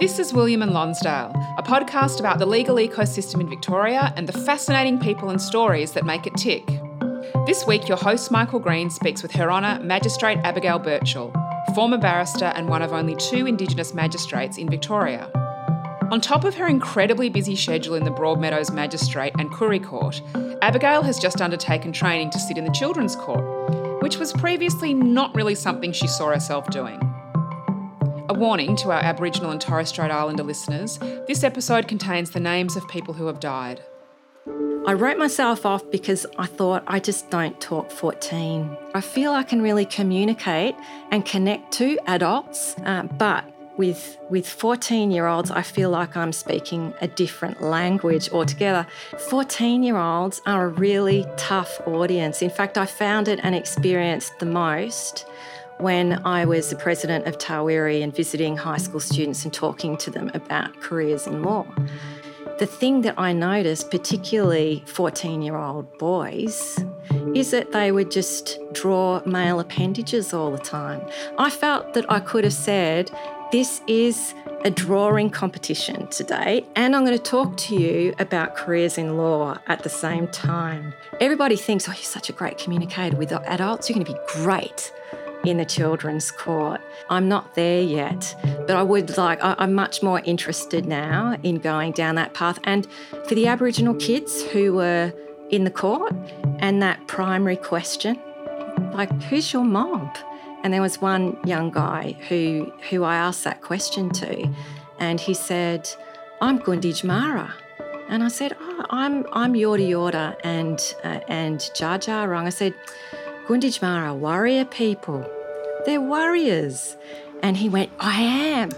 This is William and Lonsdale, a podcast about the legal ecosystem in Victoria and the fascinating people and stories that make it tick. This week, your host Michael Green speaks with Her Honour Magistrate Abigail Birchall, former barrister and one of only two Indigenous magistrates in Victoria. On top of her incredibly busy schedule in the Broadmeadows Magistrate and Koori Court, Abigail has just undertaken training to sit in the Children's Court, which was previously not really something she saw herself doing. A warning to our Aboriginal and Torres Strait Islander listeners this episode contains the names of people who have died. I wrote myself off because I thought I just don't talk 14. I feel I can really communicate and connect to adults, uh, but with with 14 year olds I feel like I'm speaking a different language altogether. 14 year olds are a really tough audience. In fact, I found it and experienced the most when I was the president of Tarwirri and visiting high school students and talking to them about careers in law. The thing that I noticed, particularly 14 year old boys, is that they would just draw male appendages all the time. I felt that I could have said, this is a drawing competition today, and I'm going to talk to you about careers in law at the same time. Everybody thinks, oh, you're such a great communicator with adults, you're going to be great in the children's court. I'm not there yet, but I would like, I'm much more interested now in going down that path. And for the Aboriginal kids who were in the court, and that primary question, like, who's your mob? And there was one young guy who, who I asked that question to, and he said, I'm Gunditj Mara. And I said, oh, I'm, I'm Yorta Yorta and, uh, and Dja Dja Wurrung. I said, Gunditj Mara, warrior people. They're warriors. And he went, I am.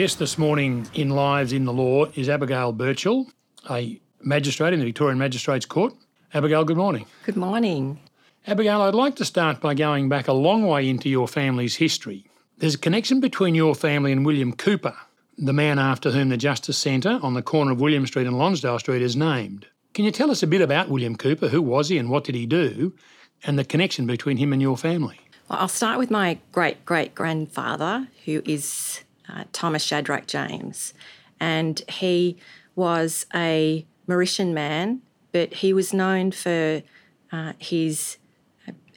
Guest this morning in Lives in the Law is Abigail Birchall, a magistrate in the Victorian Magistrates Court. Abigail, good morning. Good morning. Abigail, I'd like to start by going back a long way into your family's history. There's a connection between your family and William Cooper, the man after whom the Justice Centre on the corner of William Street and Lonsdale Street is named. Can you tell us a bit about William Cooper? Who was he and what did he do? And the connection between him and your family? Well, I'll start with my great great grandfather, who is uh, Thomas Shadrach James. And he was a Mauritian man, but he was known for uh, his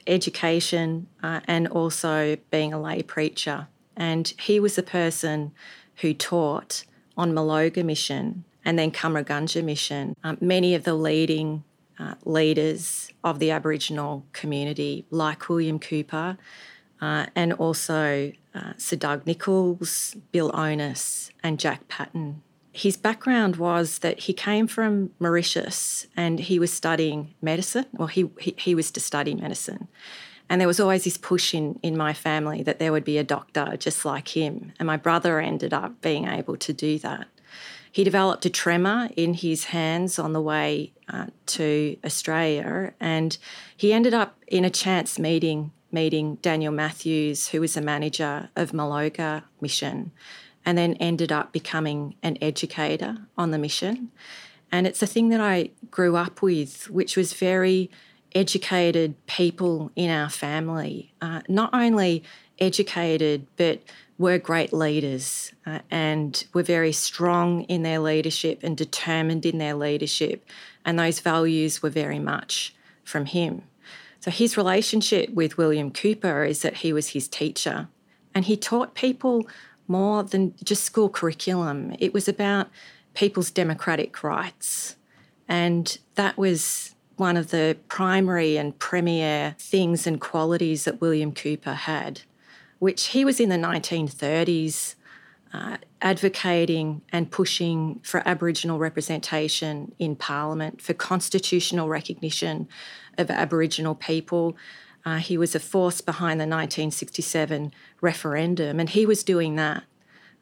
education uh, and also being a lay preacher. And he was the person who taught on Maloga Mission and then Cummeragunja Mission. Um, many of the leading uh, leaders of the Aboriginal community, like William Cooper, uh, and also uh, Sir Doug Nicholls, Bill Onus, and Jack Patten. His background was that he came from Mauritius and he was studying medicine, or he, he, he was to study medicine. And there was always this push in, in my family that there would be a doctor just like him. And my brother ended up being able to do that. He developed a tremor in his hands on the way uh, to Australia, and he ended up in a chance meeting meeting Daniel Matthews, who was a manager of Maloga Mission, and then ended up becoming an educator on the mission. And it's a thing that I grew up with, which was very educated people in our family, uh, not only educated, but were great leaders uh, and were very strong in their leadership and determined in their leadership. And those values were very much from him. So his relationship with William Cooper is that he was his teacher and he taught people more than just school curriculum. It was about people's democratic rights. And that was one of the primary and premier things and qualities that William Cooper had, which he was in the 1930s uh, advocating and pushing for Aboriginal representation in Parliament, for constitutional recognition of Aboriginal people. Uh, he was a force behind the 1967 referendum, and he was doing that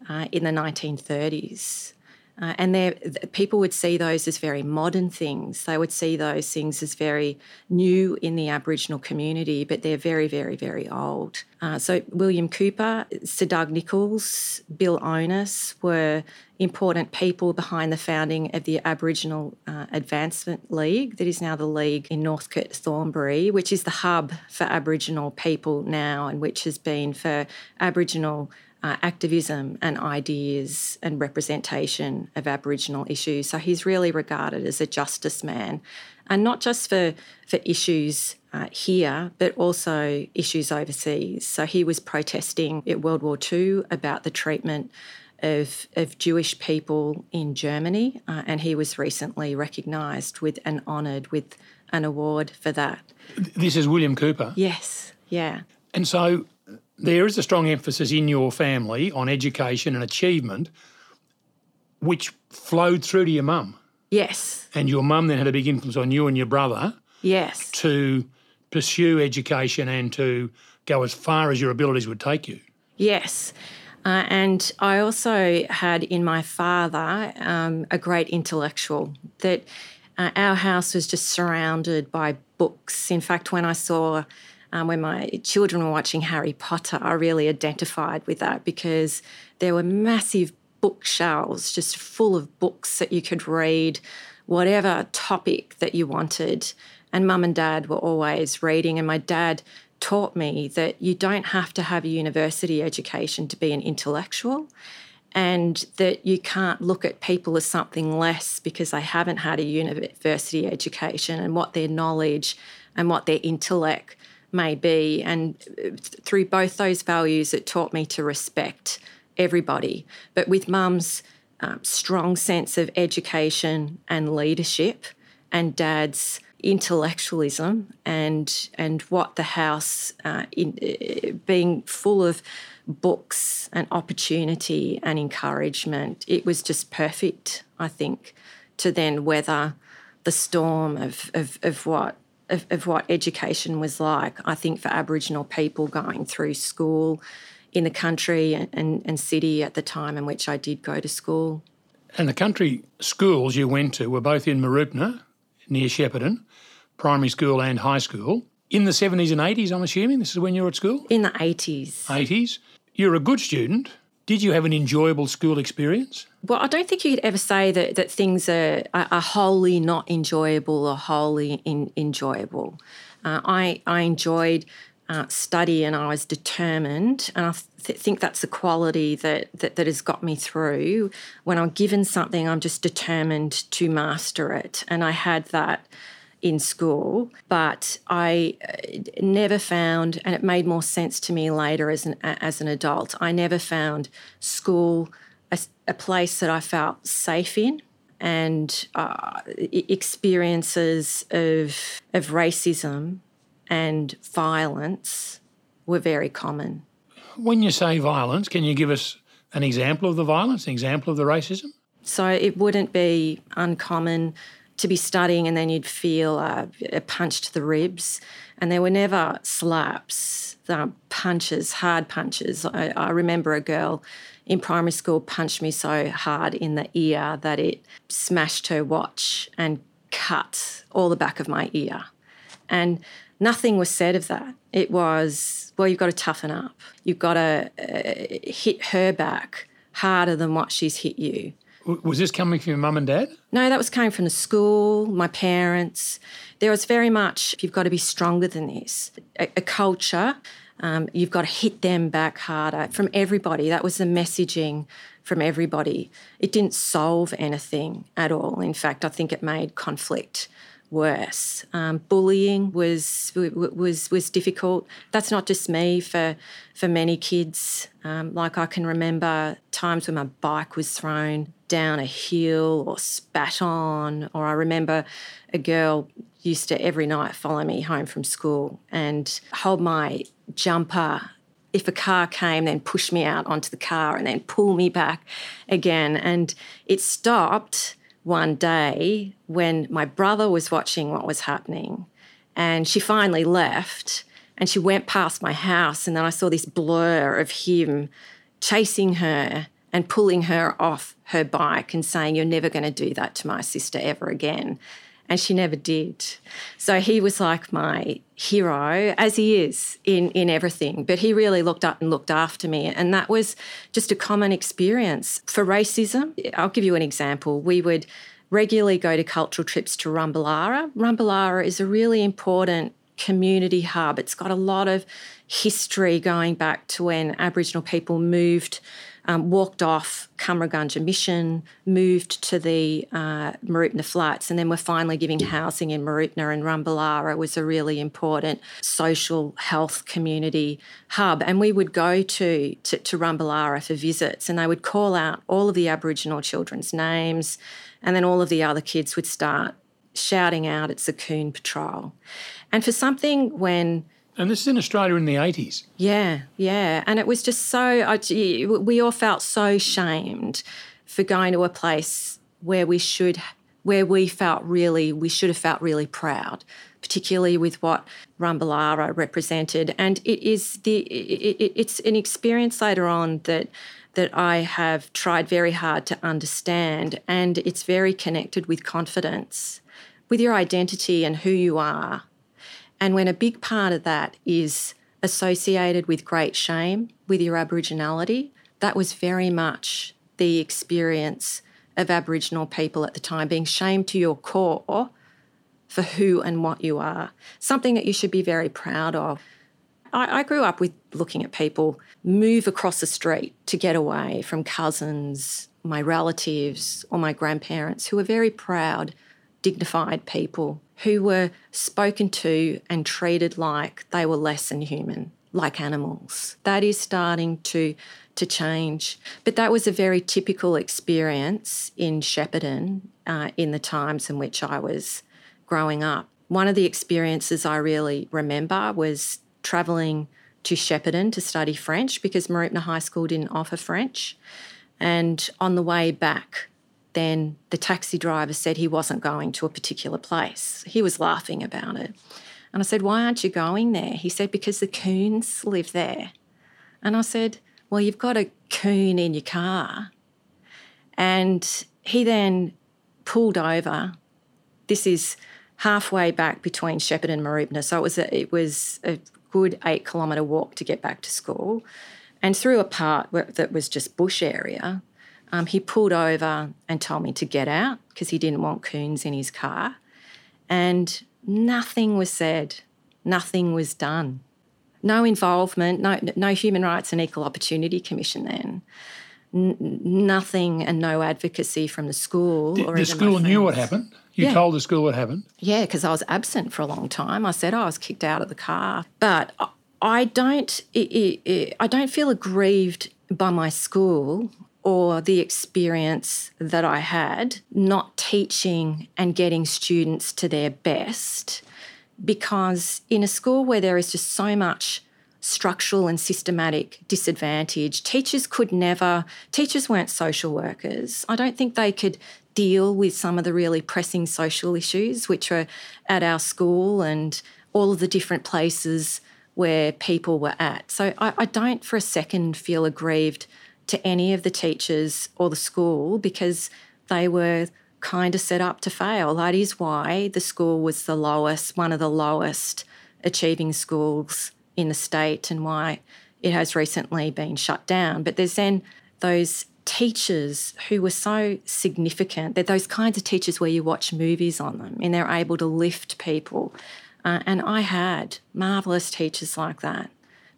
uh, in the 1930s. Uh, and there, people would see those as very modern things. They would see those things as very new in the Aboriginal community, but they're very, very, very old. Uh, so William Cooper, Sir Doug Nicholls, Bill Onus were important people behind the founding of the Aboriginal uh, Advancement League, that is now the League in Northcote, Thornbury, which is the hub for Aboriginal people now and which has been for Aboriginal uh, activism and ideas and representation of Aboriginal issues. So he's really regarded as a justice man, and not just for, for issues uh, here, but also issues overseas. So he was protesting at World War II about the treatment of, of Jewish people in Germany, uh, and he was recently recognised with and honoured with an award for that. This is William Cooper? Yes, yeah. And so there is a strong emphasis in your family on education and achievement, which flowed through to your mum. Yes. And your mum then had a big influence on you and your brother. Yes. To pursue education and to go as far as your abilities would take you. Yes. Uh, and I also had in my father um, a great intellectual that uh, our house was just surrounded by books. In fact, when I saw um, when my children were watching Harry Potter, I really identified with that because there were massive bookshelves just full of books that you could read, whatever topic that you wanted. And mum and dad were always reading, and my dad taught me that you don't have to have a university education to be an intellectual and that you can't look at people as something less because they haven't had a university education and what their knowledge and what their intellect may be. And through both those values, it taught me to respect everybody. But with mum's um, strong sense of education and leadership, and dad's intellectualism and and what the house uh, in, uh, being full of books and opportunity and encouragement it was just perfect i think to then weather the storm of, of, of what of, of what education was like. I think for Aboriginal people going through school in the country and, and, and city at the time in which I did go to school. And the country schools you went to were both in Mooroopna, near Shepparton, primary school and high school. In the 70s and 80s, I'm assuming? This is when you were at school? In the 80s. 80s. You're a good student. Did you have an enjoyable school experience? Well, I don't think you could ever say that, that things are, are wholly not enjoyable or wholly in, enjoyable. Uh, I, I enjoyed uh, study and I was determined, and I th- think that's the quality that, that, that has got me through. When I'm given something, I'm just determined to master it, and I had that in school, but I uh, never found, and it made more sense to me later as an as an adult. I never found school a, a place that I felt safe in, and uh, experiences of of racism and violence were very common. When you say violence, can you give us an example of the violence, an example of the racism? So it wouldn't be uncommon to be studying and then you'd feel a, a punch to the ribs. And there were never slaps, punches, hard punches. I, I remember a girl in primary school punched me so hard in the ear that it smashed her watch and cut all the back of my ear. And nothing was said of that. It was, well, you've got to toughen up. You've got to uh, hit her back harder than what she's hit you. Was this coming from your mum and dad? No, that was coming from the school, my parents. There was very much, you've got to be stronger than this. A, a culture, um, you've got to hit them back harder from everybody. That was the messaging from everybody. It didn't solve anything at all. In fact, I think it made conflict worse. Um, bullying was was was difficult. That's not just me. For for many kids, um, like I can remember times when my bike was thrown down a hill or spat on, or I remember a girl used to every night follow me home from school and hold my jumper if a car came, then push me out onto the car and then pull me back again. And it stopped one day when my brother was watching what was happening and she finally left and she went past my house and then I saw this blur of him chasing her and pulling her off her bike and saying, You're never going to do that to my sister ever again. And she never did. So he was like my hero, as he is in, in everything. But he really looked up and looked after me. And that was just a common experience. For racism, I'll give you an example. We would regularly go to cultural trips to Rumbalara. Rumbalara is a really important community hub. It's got a lot of history going back to when Aboriginal people moved um, walked off Cummeragunja Mission, moved to the uh, Mooroopna Flats, and then we're finally giving housing in Mooroopna and Rumbalara was a really important social health community hub. And we would go to, to, to Rumbalara for visits, and they would call out all of the Aboriginal children's names, and then all of the other kids would start shouting out, it's a coon patrol. And for something when and this is in Australia in the 80s. Yeah, yeah. And it was just so, we all felt so shamed for going to a place where we should, where we felt really, we should have felt really proud, particularly with what Rumbalara represented. And it is the, it, it's an experience later on that, that I have tried very hard to understand. And it's very connected with confidence, with your identity and who you are and when a big part of that is associated with great shame with your Aboriginality, that was very much the experience of Aboriginal people at the time, being shamed to your core for who and what you are, something that you should be very proud of. I, I grew up with looking at people move across the street to get away from cousins, my relatives, or my grandparents who were very proud, dignified people who were spoken to and treated like they were less than human, like animals. That is starting to to change. But that was a very typical experience in Shepparton uh, in the times in which I was growing up. One of the experiences I really remember was travelling to Shepparton to study French because Mooroopna High School didn't offer French. And on the way back, then the taxi driver said he wasn't going to a particular place. He was laughing about it. And I said, Why aren't you going there? He said, Because the coons live there. And I said, Well, you've got a coon in your car. And he then pulled over. This is halfway back between Shepparton and Mooroopna. So it was a, it was a good eight kilometre walk to get back to school. And through a part that was just bush area, um, he pulled over and told me to get out because he didn't want coons in his car. And nothing was said, nothing was done. No involvement, no, no Human Rights and Equal Opportunity Commission then. N- nothing and no advocacy from the school. The, the school knew what happened. You yeah. told the school what happened. Yeah, because I was absent for a long time. I said I was kicked out of the car, but I don't. It, it, it, I don't feel aggrieved by my school or the experience that I had not teaching and getting students to their best. Because in a school where there is just so much structural and systematic disadvantage, teachers could never, teachers weren't social workers. I don't think they could deal with some of the really pressing social issues which were at our school and all of the different places where people were at. So I, I don't for a second feel aggrieved to any of the teachers or the school because they were kind of set up to fail. That is why the school was the lowest, one of the lowest achieving schools in the state, and why it has recently been shut down. But there's then those teachers who were so significant. They're those kinds of teachers where you watch movies on them and they're able to lift people. Uh, and I had marvellous teachers like that.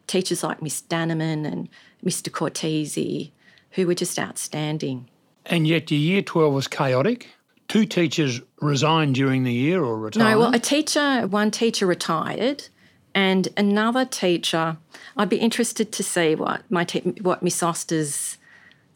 Teachers like Miss Danneman and Mr. Cortese, who were just outstanding. And yet your year 12 was chaotic. Two teachers resigned during the year or retired? No, well, a teacher, one teacher retired, and another teacher. I'd be interested to see what my te- what Miss Oster's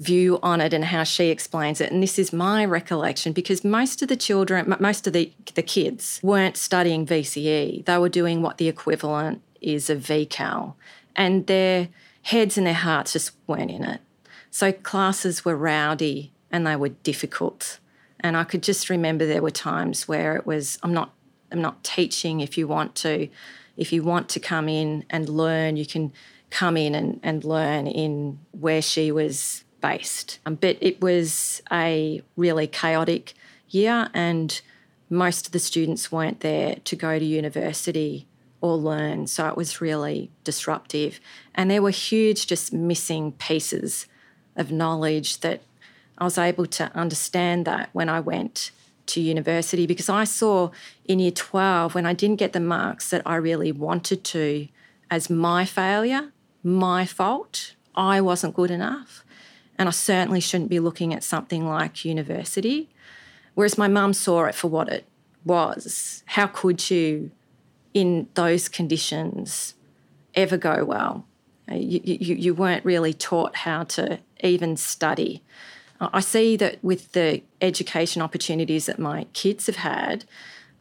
view on it and how she explains it. And this is my recollection because most of the children, most of the the kids weren't studying VCE. They were doing what the equivalent is of VCAL, and their heads and their hearts just weren't in it. So classes were rowdy and they were difficult. And I could just remember there were times where it was, I'm not, I'm not teaching if you want to. If you want to come in and learn, you can come in and, and learn in where she was based. Um, but it was a really chaotic year, and most of the students weren't there to go to university or learn. So it was really disruptive. And there were huge, just missing pieces of knowledge that I was able to understand that when I went to university because I saw in year 12 when I didn't get the marks that I really wanted to as my failure, my fault. I wasn't good enough. And I certainly shouldn't be looking at something like university. Whereas my mum saw it for what it was. How could you, in those conditions, ever go well? You, you, you weren't really taught how to even study. I see that with the education opportunities that my kids have had,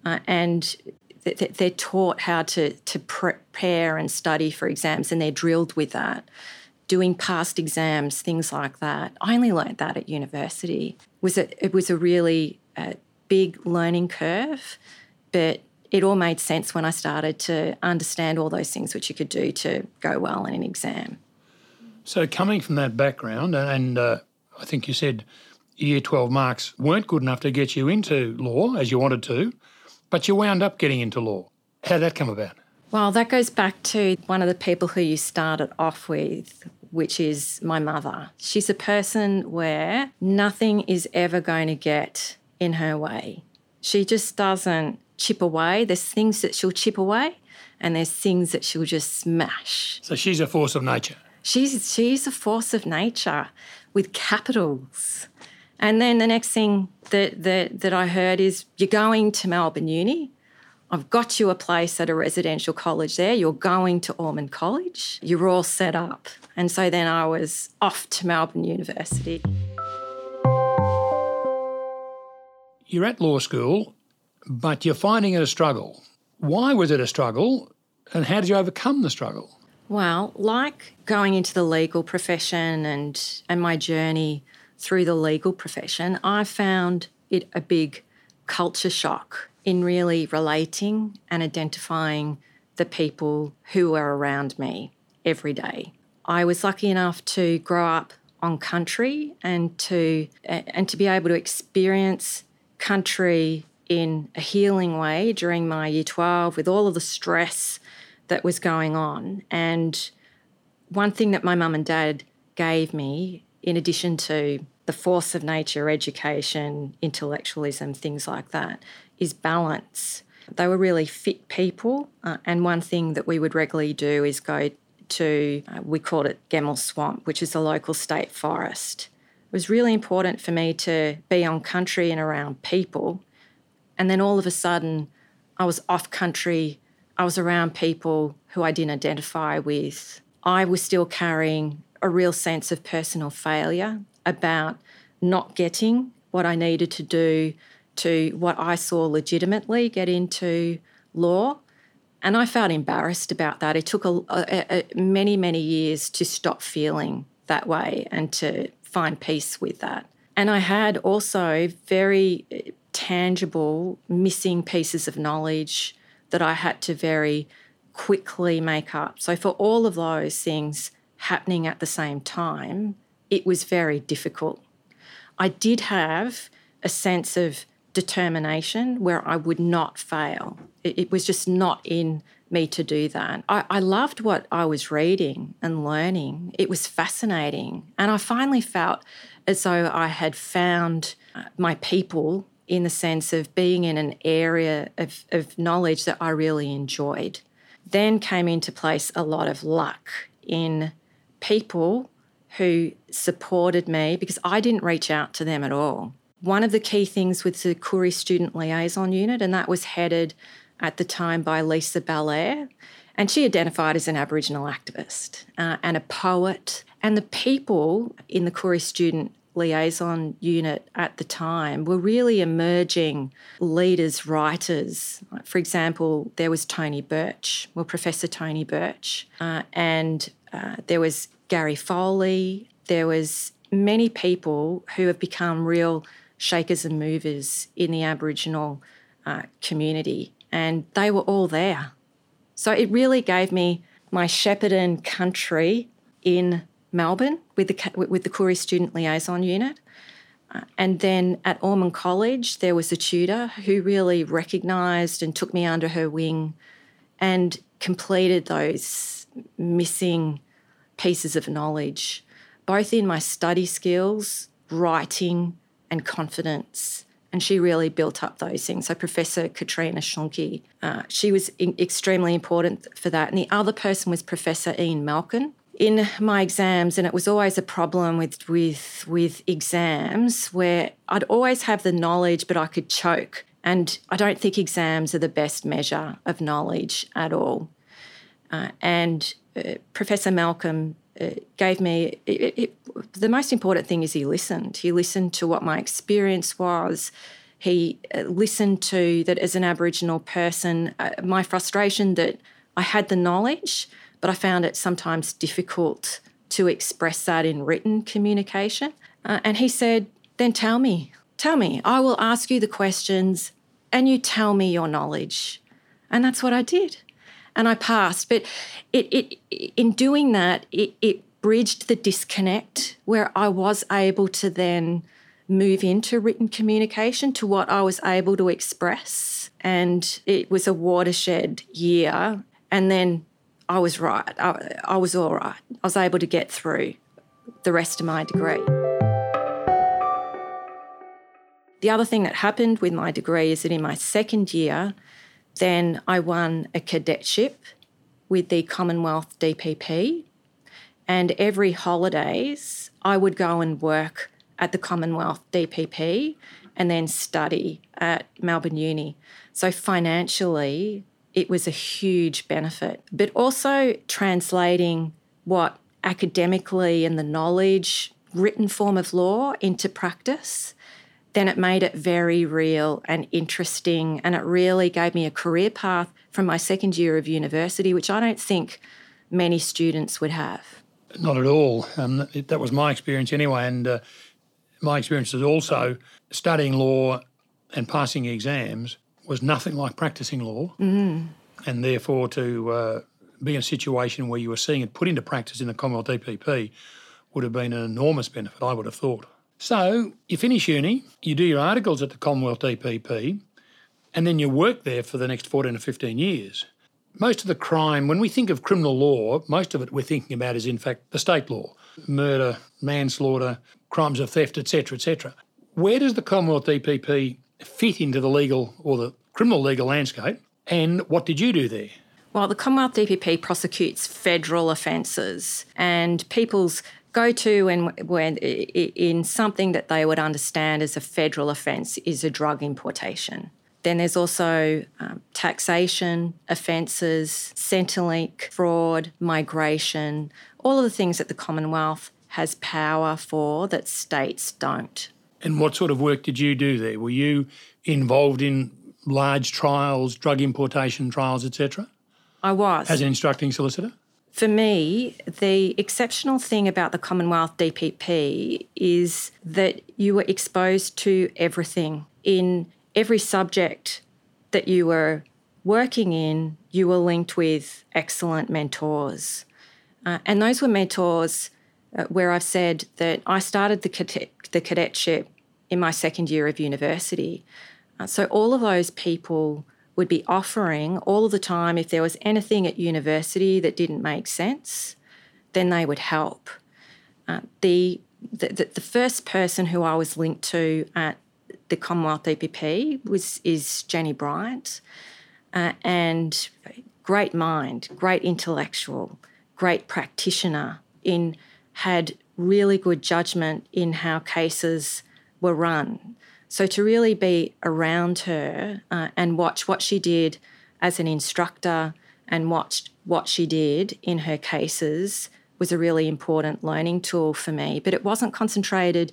uh, and they're taught how to, to prepare and study for exams, and they're drilled with that. Doing past exams, things like that. I only learned that at university. It was a, it was a really uh, big learning curve, but it all made sense when I started to understand all those things which you could do to go well in an exam. So, coming from that background, and uh, I think you said year 12 marks weren't good enough to get you into law as you wanted to, but you wound up getting into law. How did that come about? Well, that goes back to one of the people who you started off with, which is my mother. She's a person where nothing is ever going to get in her way. She just doesn't chip away. There's things that she'll chip away, and there's things that she'll just smash. So she's a force of nature. She's she's a force of nature with capitals. And then the next thing that, that, that I heard is you're going to Melbourne Uni. I've got you a place at a residential college there. You're going to Ormond College. You're all set up. And so then I was off to Melbourne University. You're at law school, but you're finding it a struggle. Why was it a struggle, and how did you overcome the struggle? Well, like going into the legal profession and, and my journey through the legal profession, I found it a big culture shock in really relating and identifying the people who were around me every day. I was lucky enough to grow up on country and to and to be able to experience country in a healing way during my year 12 with all of the stress that was going on. And one thing that my mum and dad gave me, in addition to the force of nature, education, intellectualism, things like that, is balance. They were really fit people. Uh, and one thing that we would regularly do is go to, uh, we called it Gemmill Swamp, which is a local state forest. It was really important for me to be on country and around people. And then all of a sudden, I was off country I was around people who I didn't identify with. I was still carrying a real sense of personal failure about not getting what I needed to do to what I saw legitimately get into law. And I felt embarrassed about that. It took a, a, a, many, many years to stop feeling that way and to find peace with that. And I had also very eh, tangible missing pieces of knowledge that I had to very quickly make up. So, for all of those things happening at the same time, it was very difficult. I did have a sense of determination where I would not fail. It, it was just not in me to do that. I, I, loved what I was reading and learning. It was fascinating. And I finally felt as though I had found uh, my people in the sense of being in an area of, of knowledge that I really enjoyed. Then came into place a lot of luck in people who supported me because I didn't reach out to them at all. One of the key things with the Koori Student Liaison Unit, and that was headed at the time by Lisa Bellear, and she identified as an Aboriginal activist uh, and a poet. And the people in the Koori Student liaison unit at the time were really emerging leaders, writers. For example, there was Tony Birch, well, Professor Tony Birch, uh, and uh, there was Gary Foley. There was many people who have become real shakers and movers in the Aboriginal uh, community, and they were all there. So it really gave me my Shepparton country in Melbourne with the with the Koori Student Liaison Unit. Uh, and then at Ormond College, there was a tutor who really recognised and took me under her wing and completed those missing pieces of knowledge, both in my study skills, writing, and confidence. And she really built up those things. So, Professor Katrina Schunke, uh, she was in- extremely important for that. And the other person was Professor Ian Malkin, in my exams, and it was always a problem with with with exams where I'd always have the knowledge, but I could choke. And I don't think exams are the best measure of knowledge at all. Uh, and uh, Professor Malkin gave me it, it, the most important thing is he listened. He listened to what my experience was. He uh, listened to that as an Aboriginal person, uh, my frustration that I had the knowledge, but I found it sometimes difficult to express that in written communication. Uh, and he said, Then tell me, tell me. I will ask you the questions and you tell me your knowledge. And that's what I did. And I passed. But it, it, in doing that, it, it bridged the disconnect where I was able to then move into written communication to what I was able to express. And it was a watershed year. And then I was right. I, I was all right. I was able to get through the rest of my degree. The other thing that happened with my degree is that in my second year, then I won a cadetship with the Commonwealth DPP. And every holidays, I would go and work at the Commonwealth DPP and then study at Melbourne Uni. So financially, it was a huge benefit. But also translating what academically and the knowledge, written form of law into practice, then it made it very real and interesting. And it really gave me a career path from my second year of university, which I don't think many students would have. Not at all. Um, that was my experience anyway. And uh, my experience is also studying law and passing exams was nothing like practicing law, mm. and therefore to uh, be in a situation where you were seeing it put into practice in the Commonwealth DPP would have been an enormous benefit, I would have thought. So you finish uni, you do your articles at the Commonwealth DPP, and then you work there for the next 14 or 15 years. Most of the crime, when we think of criminal law, most of it we're thinking about is in fact the state law murder, manslaughter, crimes of theft, etc., etc. Where does the Commonwealth DPP fit into the legal or the criminal legal landscape. And what did you do there? Well, the Commonwealth DPP prosecutes federal offences, and people's go to and when in something that they would understand as a federal offence is a drug importation. Then there's also um, taxation offences, Centrelink, fraud, migration, all of the things that the Commonwealth has power for that states don't. And what sort of work did you do there? Were you involved in large trials, drug importation trials, etc.? I was. As an instructing solicitor? For me, the exceptional thing about the Commonwealth DPP is that you were exposed to everything. In every subject that you were working in, you were linked with excellent mentors. Uh, and those were mentors uh, where I've said that I started the, cadet, the cadetship in my second year of university. Uh, so all of those people would be offering all of the time if there was anything at university that didn't make sense, then they would help. Uh, the, the the first person who I was linked to at the Commonwealth DPP was is Jenny Bryant, uh, and great mind, great intellectual, great practitioner in had really good judgment in how cases were run. So to really be around her uh, and watch what she did as an instructor and watched what she did in her cases was a really important learning tool for me. But it wasn't concentrated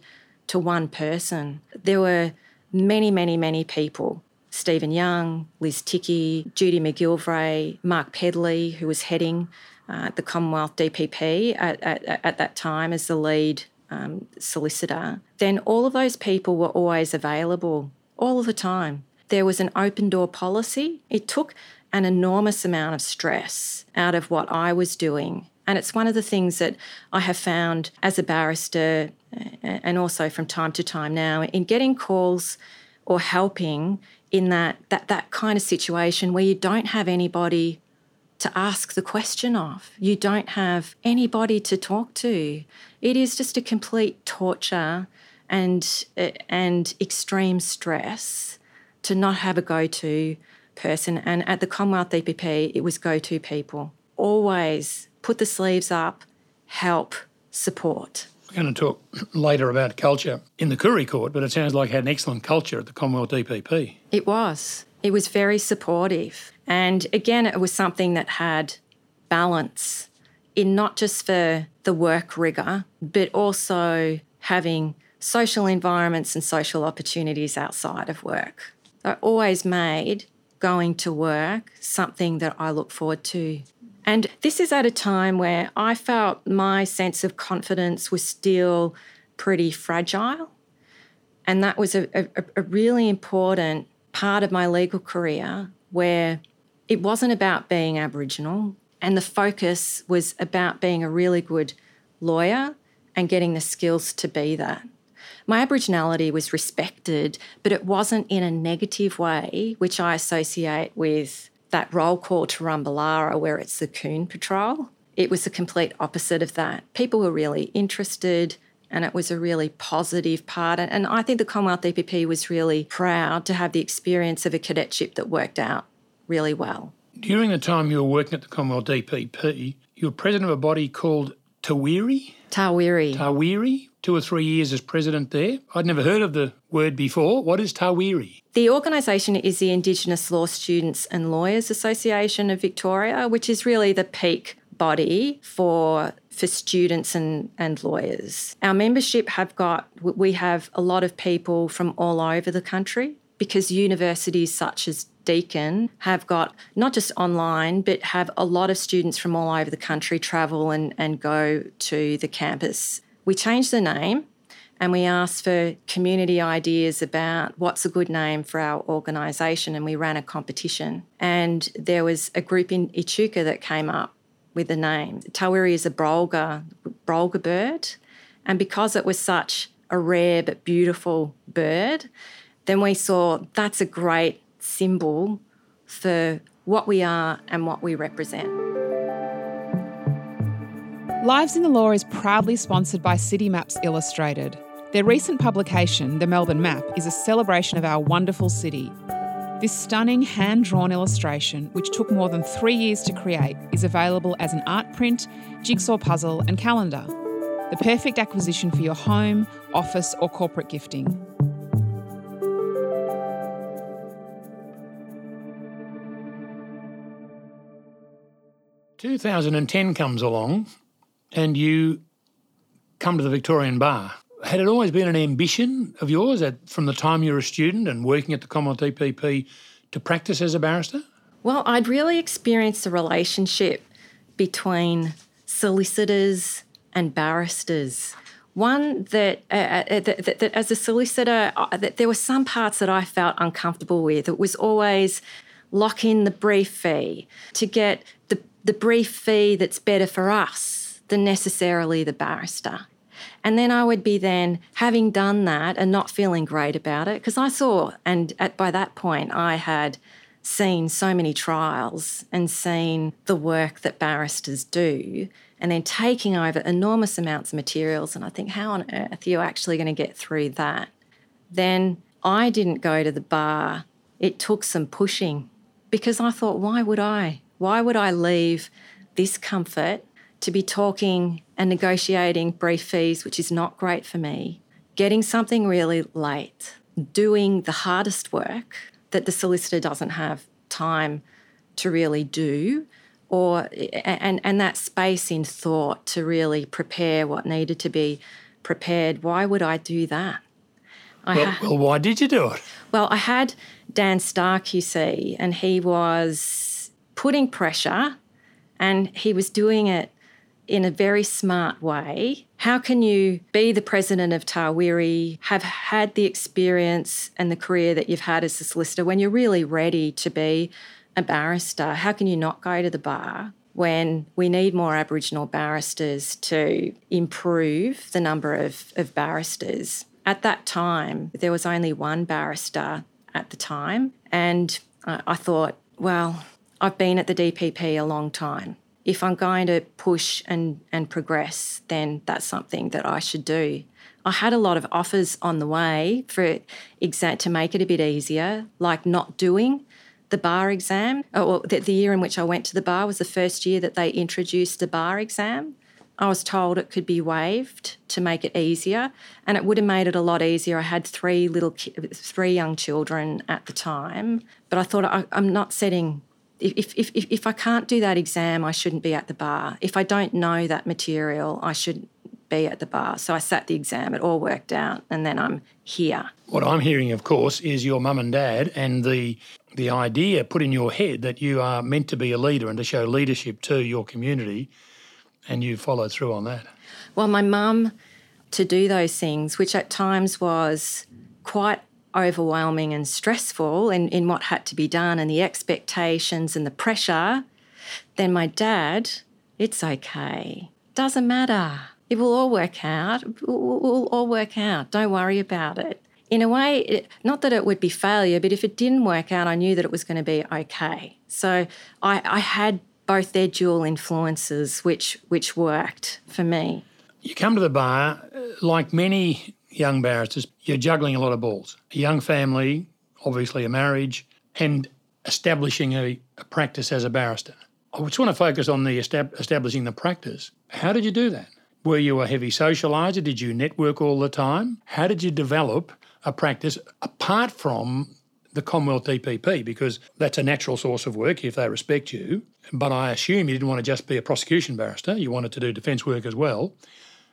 to one person. There were many, many, many people. Stephen Young, Liz Tickey, Judy McGilvray, Mark Pedley, who was heading uh, the Commonwealth DPP at, at, at that time as the lead um, solicitor, then all of those people were always available all the time. There was an open door policy. It took an enormous amount of stress out of what I was doing And it's one of the things that I have found as a barrister and also from time to time now in getting calls or helping in that, that, that kind of situation where you don't have anybody to ask the question of. You don't have anybody to talk to. It is just a complete torture and uh, and extreme stress to not have a go-to person. And at the Commonwealth DPP, it was go-to people. Always put the sleeves up, help, support. We're going to talk later about culture in the Koori Court, but it sounds like it had an excellent culture at the Commonwealth DPP. It was. It was very supportive. And again, it was something that had balance in not just for the work rigour, but also having social environments and social opportunities outside of work. I always made going to work something that I look forward to. And this is at a time where I felt my sense of confidence was still pretty fragile. And that was a, a, a really important part of my legal career where it wasn't about being Aboriginal, and the focus was about being a really good lawyer and getting the skills to be that. My Aboriginality was respected, but it wasn't in a negative way, which I associate with that roll call to Rumbalara, where it's the coon patrol. It was the complete opposite of that. People were really interested, and it was a really positive part. And I think the Commonwealth DPP was really proud to have the experience of a cadetship that worked out really well. During the time you were working at the Commonwealth DPP, you were president of a body called Tarwirri? Tarwirri. Tarwirri? Two or three years as president there. I'd never heard of the word before. What is Tarwirri? The organisation is the Indigenous Law Students and Lawyers Association of Victoria, which is really the peak body for for students and, and lawyers. Our membership have got we have a lot of people from all over the country because universities such as Deakin have got not just online, but have a lot of students from all over the country travel and, and go to the campus. We changed the name and we asked for community ideas about what's a good name for our organisation and we ran a competition. And there was a group in Echuca that came up with the name. Tarwirri is a brolga, brolga bird. And because it was such a rare but beautiful bird, then we saw that's a great symbol for what we are and what we represent. Lives in the Law is proudly sponsored by City Maps Illustrated. Their recent publication, The Melbourne Map, is a celebration of our wonderful city. This stunning hand drawn illustration, which took more than three years to create, is available as an art print, jigsaw puzzle, and calendar. The perfect acquisition for your home, office, or corporate gifting. 2010 comes along and you come to the Victorian Bar. Had it always been an ambition of yours at, from the time you were a student and working at the Commonwealth DPP to practice as a barrister? Well, I'd really experienced the relationship between solicitors and barristers. One that, uh, uh that, that, that, as a solicitor, uh, that there were some parts that I felt uncomfortable with. It was always lock in the brief fee to get the the brief fee that's better for us than necessarily the barrister. And then I would be then having done that and not feeling great about it because I saw, and at, by that point, I had seen so many trials and seen the work that barristers do, and then taking over enormous amounts of materials. And I think, how on earth are you actually going to get through that? Then I didn't go to the bar. It took some pushing because I thought, why would I? Why would I leave this comfort to be talking and negotiating brief fees, which is not great for me, getting something really late, doing the hardest work that the solicitor doesn't have time to really do, or and, and that space in thought to really prepare what needed to be prepared. Why would I do that? I well, well, why did you do it? Well, I had Dan Stark, you see, and he was putting pressure and he was doing it in a very smart way. How can you be the president of Tarwirri, have had the experience and the career that you've had as a solicitor when you're really ready to be a barrister? How can you not go to the bar? when we need more Aboriginal barristers to improve the number of, of barristers. At that time, there was only one barrister at the time, and I thought, well, I've been at the DPP a long time. If I'm going to push and, and progress, then that's something that I should do. I had a lot of offers on the way for exam to make it a bit easier, like not doing the bar exam. Oh, the, the year in which I went to the bar was the first year that they introduced the bar exam. I was told it could be waived to make it easier, and it would have made it a lot easier. I had three little, three young children at the time, but I thought I, am not setting. If, if, if, if I can't do that exam, I shouldn't be at the bar. If I don't know that material, I should be at the bar. So I sat the exam, it all worked out, and then I'm here. What I'm hearing, of course, is your mum and dad and the the idea put in your head that you are meant to be a leader and to show leadership to your community, and you followed through on that. Well, my mum to do those things, which at times was quite overwhelming and stressful in, in what had to be done and the expectations and the pressure, then my dad, it's okay. Doesn't matter. It will all work out. It will all work out. Don't worry about it. In a way, not that it would be failure, but if it didn't work out, I knew that it was going to be okay. So I, I had both their dual influences, which which worked for me. You come to the bar, like many young barristers, you're juggling a lot of balls. A young family, obviously a marriage, and establishing a, a practice as a barrister. I just want to focus on the estab- establishing the practice. How did you do that? Were you a heavy socialiser? Did you network all the time? How did you develop a practice apart from the Commonwealth DPP? Because that's a natural source of work if they respect you. But I assume you didn't want to just be a prosecution barrister, you wanted to do defence work as well.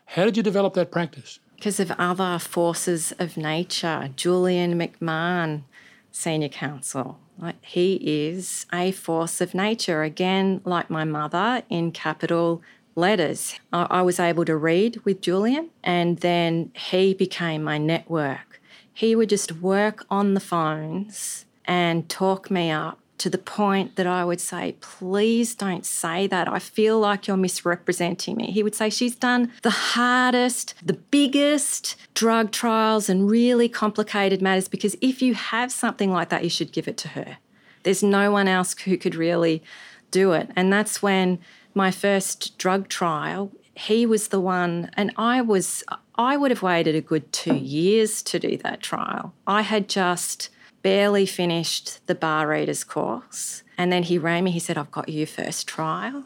How did you develop that practice? Because of other forces of nature. Julian McMahon, Senior Counsel. Like he is a force of nature, again, like my mother in capital letters. I, was able to read with Julian, and then he became my network. He would just work on the phones and talk me up to the point that I would say, please don't say that. I feel like you're misrepresenting me. He would say, she's done the hardest, the biggest drug trials and really complicated matters because if you have something like that, you should give it to her. There's no one else who could really do it. And that's when my first drug trial, he was the one, and I was, I would have waited a good two years to do that trial. I had just barely finished the bar readers course. And then he rang me, he said, I've got you first trial.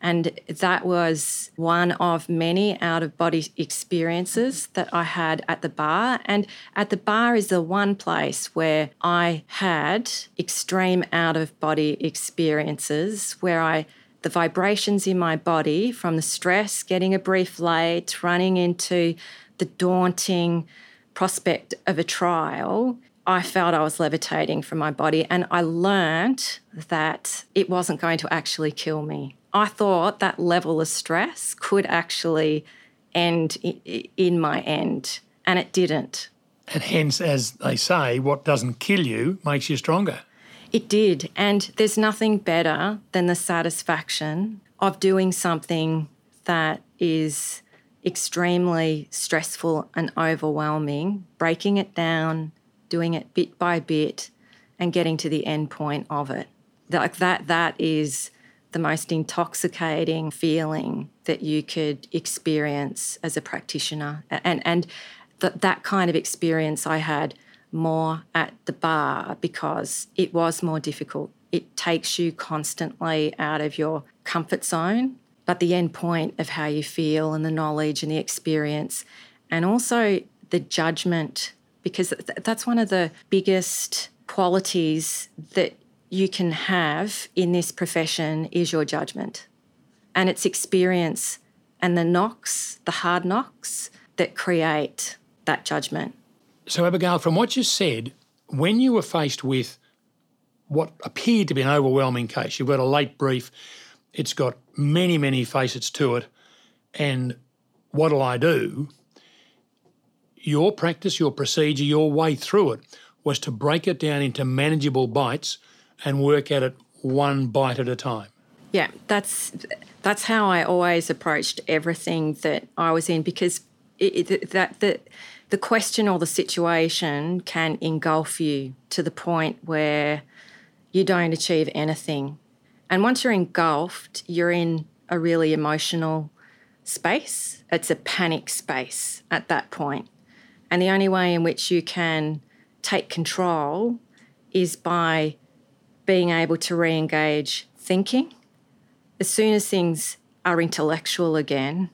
And that was one of many out of body experiences that I had at the bar. And at the bar is the one place where I had extreme out of body experiences where I the vibrations in my body from the stress, getting a brief late, running into the daunting prospect of a trial, I felt I was levitating from my body. And I learned that it wasn't going to actually kill me. I thought that level of stress could actually end in my end, and it didn't. And hence, as they say, what doesn't kill you makes you stronger. It did. And there's nothing better than the satisfaction of doing something that is extremely stressful and overwhelming, breaking it down, doing it bit by bit, and getting to the end point of it. Like that, that is the most intoxicating feeling that you could experience as a practitioner. And, and that, that kind of experience I had more at the bar because it was more difficult. It takes you constantly out of your comfort zone, but the end point of how you feel and the knowledge and the experience, and also the judgment, because that's one of the biggest qualities that you can have in this profession is your judgment. And it's experience and the knocks, the hard knocks that create that judgment. So, Abigail, from what you said, when you were faced with what appeared to be an overwhelming case, you've got a late brief, it's got many, many facets to it, and what'll I do? Your practice, your procedure, your way through it was to break it down into manageable bites and work at it one bite at a time. Yeah, that's that's how I always approached everything that I was in because it, it, that the the question or the situation can engulf you to the point where you don't achieve anything. And once you're engulfed, you're in a really emotional space. It's a panic space at that point. And the only way in which you can take control is by being able to re engage thinking. As soon as things are intellectual again,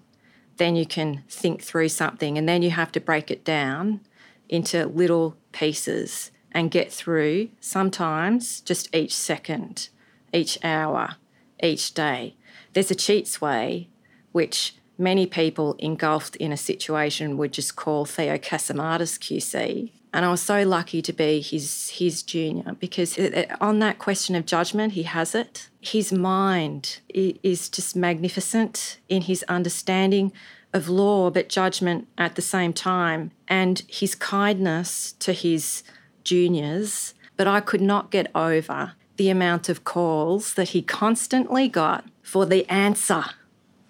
then you can think through something and then you have to break it down into little pieces and get through sometimes just each second, each hour, each day. There's a cheats way, which many people engulfed in a situation would just call Theo Cassimatis QC. And I was so lucky to be his his junior because uh, uh, on that question of judgment, he has it. His mind is just magnificent in his understanding of law, but judgment at the same time, and his kindness to his juniors. But I could not get over the amount of calls that he constantly got for the answer,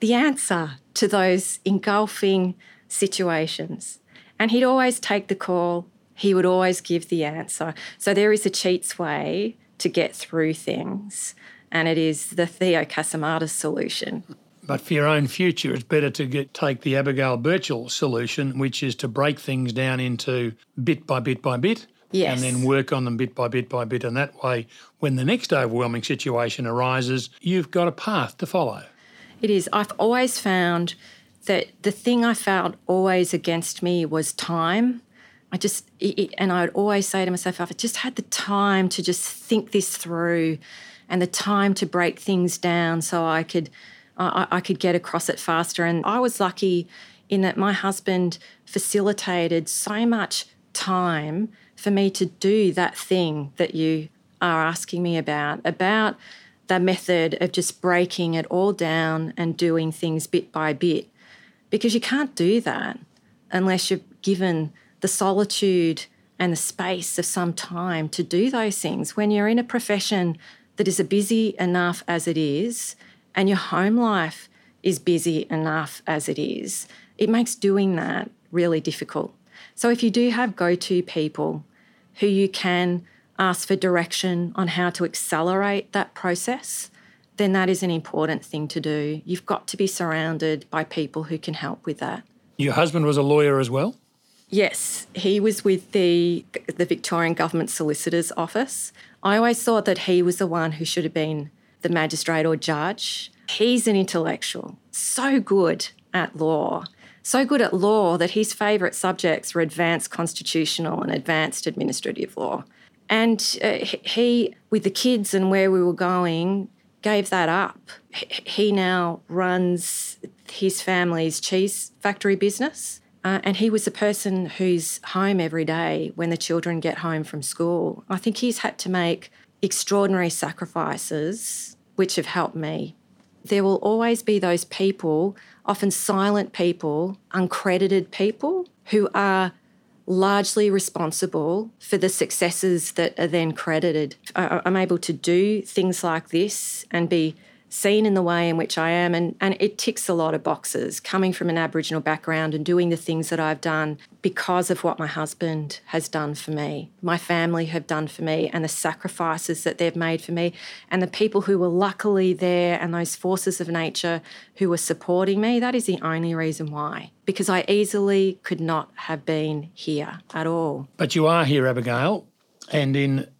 the answer to those engulfing situations. And he'd always take the call, he would always give the answer. So there is a cheats way to get through things, and it is the Theo Cassimatis solution. But for your own future, it's better to get take the Abigail Birchall solution, which is to break things down into bit by bit by bit Yes. and then work on them bit by bit by bit. And that way, when the next overwhelming situation arises, you've got a path to follow. It is. I've always found that the thing I felt always against me was time. I just, it, and I'd always say to myself, if I just had the time to just think this through and the time to break things down so I could, I, I could get across it faster. And I was lucky in that my husband facilitated so much time for me to do that thing that you are asking me about, about the method of just breaking it all down and doing things bit by bit. Because you can't do that unless you're given the solitude and the space of some time to do those things. When you're in a profession that is busy enough as it is, and your home life is busy enough as it is, it makes doing that really difficult. So if you do have go to people who you can ask for direction on how to accelerate that process, then that is an important thing to do. You've got to be surrounded by people who can help with that. Your husband was a lawyer as well? Yes, he was with the the Victorian Government Solicitor's Office. I always thought that he was the one who should have been the magistrate or judge. He's an intellectual, so good at law so good at law that his favourite subjects were advanced constitutional and advanced administrative law. And uh, he, with the kids and where we were going, gave that up. He now runs his family's cheese factory business. Uh, and he was a person who's home every day when the children get home from school. I think he's had to make extraordinary sacrifices, which have helped me. There will always be those people often silent people, uncredited people who are largely responsible for the successes that are then credited. I'm able to do things like this and be seen in the way in which I am. And, and it ticks a lot of boxes coming from an Aboriginal background and doing the things that I've done because of what my husband has done for me, my family have done for me, and the sacrifices that they've made for me, and the people who were luckily there and those forces of nature who were supporting me. That is the only reason why, because I easily could not have been here at all. But you are here, Abigail, and in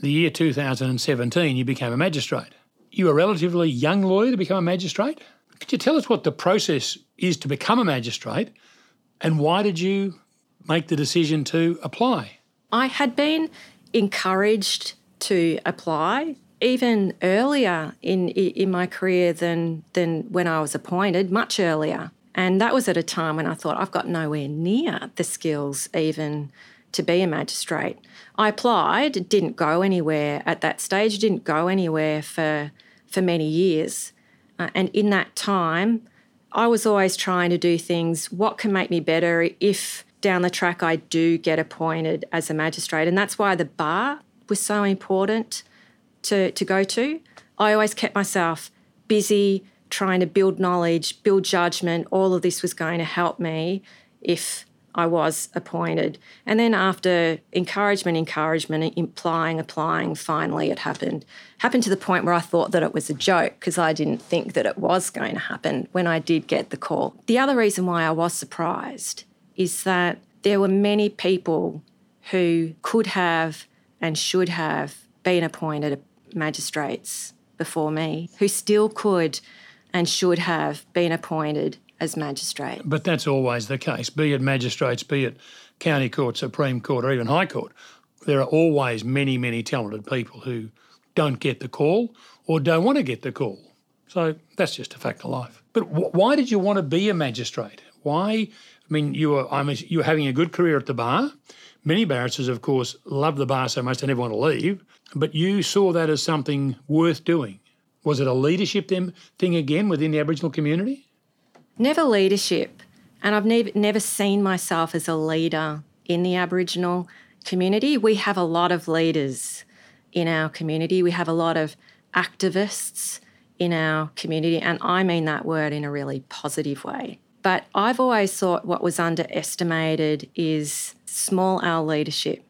the year 2017, you became a magistrate you a relatively young lawyer to become a magistrate. Could you tell us what the process is to become a magistrate and why did you make the decision to apply? I had been encouraged to apply even earlier in in my career than than when I was appointed, much earlier. And that was at a time when I thought I've got nowhere near the skills even to be a magistrate. I applied, didn't go anywhere at that stage, didn't go anywhere for for many years. Uh, and in that time, I was always trying to do things what can make me better if down the track I do get appointed as a magistrate. And that's why the bar was so important to, to go to. I always kept myself busy trying to build knowledge, build judgment. All of this was going to help me if I was appointed. And then after encouragement, encouragement, implying, applying, finally it happened. Happened to the point where I thought that it was a joke because I didn't think that it was going to happen when I did get the call. The other reason why I was surprised is that there were many people who could have and should have been appointed magistrates before me, who still could and should have been appointed as magistrate. But that's always the case, be it magistrates, be it county court, Supreme Court, or even High Court. There are always many, many talented people who don't get the call or don't want to get the call. So that's just a fact of life. But wh- why did you want to be a magistrate? Why? I mean, you were I'm, you were having a good career at the bar. Many barristers, of course, love the bar so much they never want to leave. But you saw that as something worth doing. Was it a leadership thing again within the Aboriginal community? Never leadership. And I've never, never seen myself as a leader in the Aboriginal community. We have a lot of leaders in our community, we have a lot of activists in our community, and I mean that word in a really positive way. But I've always thought what was underestimated is small L leadership,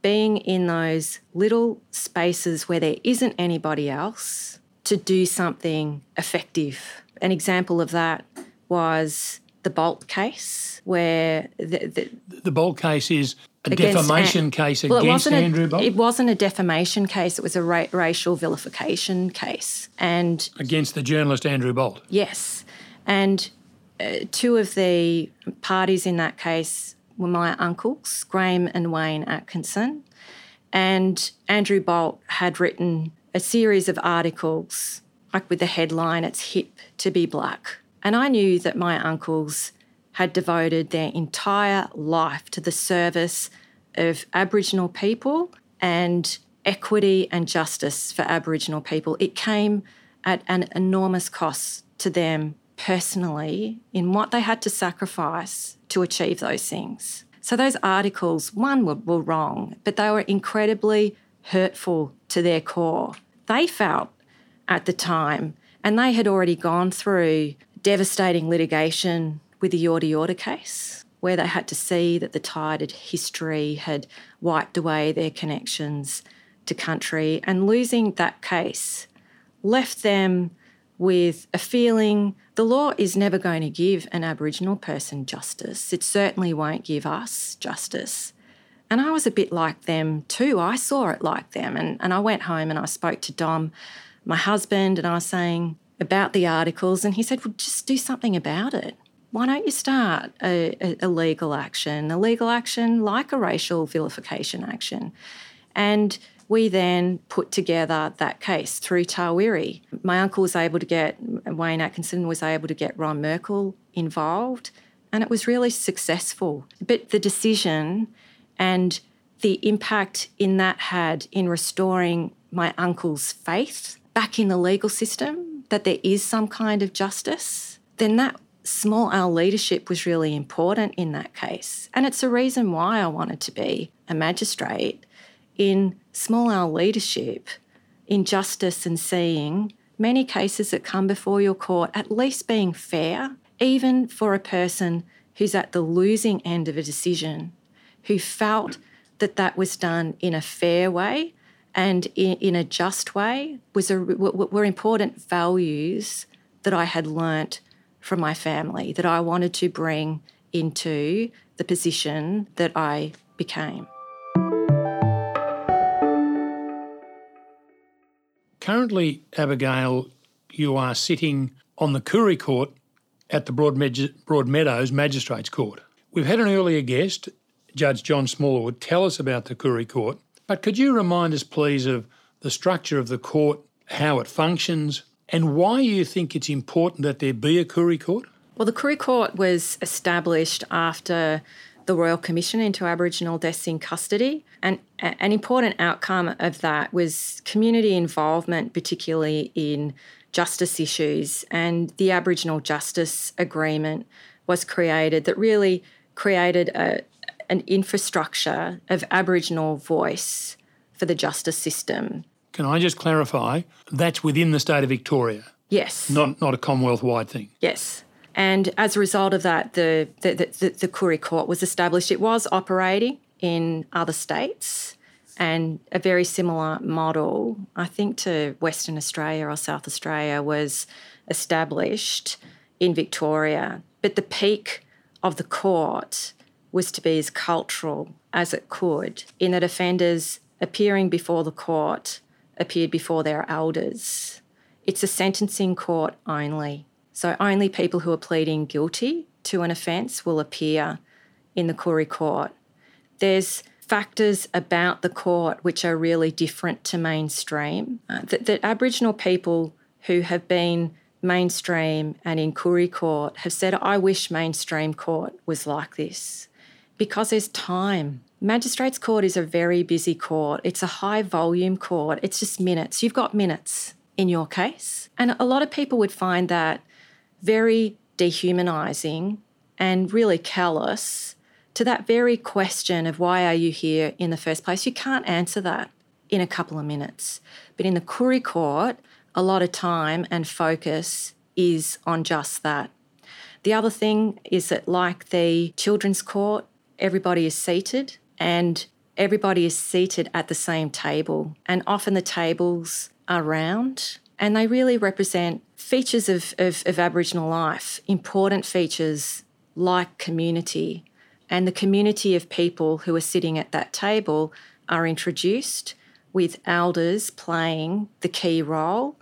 being in those little spaces where there isn't anybody else to do something effective. An example of that was the Bolt case, where the, the, the Bolt case is a defamation An- case well, against Andrew Bolt. It wasn't a defamation case; it was a ra- racial vilification case, and against the journalist Andrew Bolt. Yes, and uh, two of the parties in that case were my uncles, Graham and Wayne Atkinson, and Andrew Bolt had written a series of articles, like with the headline, "It's hip to be black." And I knew that my uncles had devoted their entire life to the service of Aboriginal people and equity and justice for Aboriginal people. It came at an enormous cost to them personally in what they had to sacrifice to achieve those things. So, those articles, one, were, were wrong, but they were incredibly hurtful to their core. They felt at the time, and they had already gone through devastating litigation with the Yorta Yorta case, where they had to see that the tide of history had wiped away their connections to country. And losing that case left them with a feeling the law is never going to give an Aboriginal person justice. It certainly won't give us justice. And I was a bit like them too. I saw it like them. And, and I went home and I spoke to Dom, my husband, and I was saying, about the articles, and he said, Well, just do something about it. Why don't you start a, a, a legal action, a legal action like a racial vilification action? And we then put together that case through Tarwirri. My uncle was able to get, Wayne Atkinson was able to get Ron Merkel involved, and it was really successful. But the decision and the impact in that had in restoring my uncle's faith back in the legal system that there is some kind of justice, then that small L leadership was really important in that case. And it's a reason why I wanted to be a magistrate in small L leadership, in justice and seeing many cases that come before your court at least being fair, even for a person who's at the losing end of a decision, who felt that that was done in a fair way and in, in a just way was a, were important values that I had learnt from my family that I wanted to bring into the position that I became. Currently, Abigail, you are sitting on the Koori Court at the Broad, Broadmeadows Magistrates Court. We've had an earlier guest, Judge John Smallwood, tell us about the Koori Court but could you remind us, please, of the structure of the court, how it functions, and why you think it's important that there be a Koori Court? Well, the Koori Court was established after the Royal Commission into Aboriginal Deaths in Custody. And an important outcome of that was community involvement, particularly in justice issues. And the Aboriginal Justice Agreement was created that really created a, an infrastructure of Aboriginal voice for the justice system. Can I just clarify? That's within the state of Victoria. Yes. Not not a Commonwealth wide thing. Yes. And as a result of that, the, the, the, the Koori Court was established. It was operating in other states and a very similar model, I think, to Western Australia or South Australia was established in Victoria. But the peak of the court was to be as cultural as it could, in that offenders appearing before the court appeared before their elders. It's a sentencing court only. So only people who are pleading guilty to an offence will appear in the Koori court. There's factors about the court which are really different to mainstream. Uh, that, that Aboriginal people who have been mainstream and in Koori court have said, I wish mainstream court was like this because there's time. Magistrates Court is a very busy court. It's a high volume court. It's just minutes. You've got minutes in your case. And a lot of people would find that very dehumanising and really callous to that very question of why are you here in the first place. You can't answer that in a couple of minutes. But in the Koori Court, a lot of time and focus is on just that. The other thing is that, like the Children's Court, everybody is seated and everybody is seated at the same table. And often the tables are round and they really represent features of, of, of Aboriginal life, important features like community. And the community of people who are sitting at that table are introduced with elders playing the key role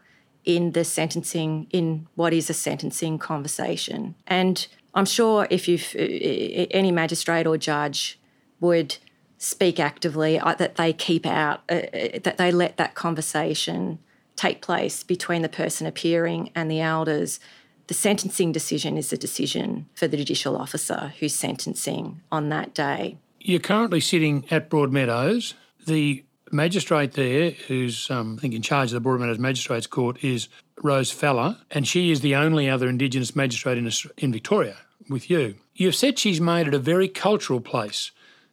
in the sentencing, in what is a sentencing conversation. And I'm sure if you've, any magistrate or judge would speak actively uh, that they keep out, uh, uh, that they let that conversation take place between the person appearing and the elders. The sentencing decision is a decision for the judicial officer who's sentencing on that day. You're currently sitting at Broadmeadows. The magistrate there, who's um, I think in charge of the Broadmeadows Magistrates Court, is Rose Falla, and she is the only other Indigenous magistrate in, in Victoria with you. You've said she's made it a very cultural place,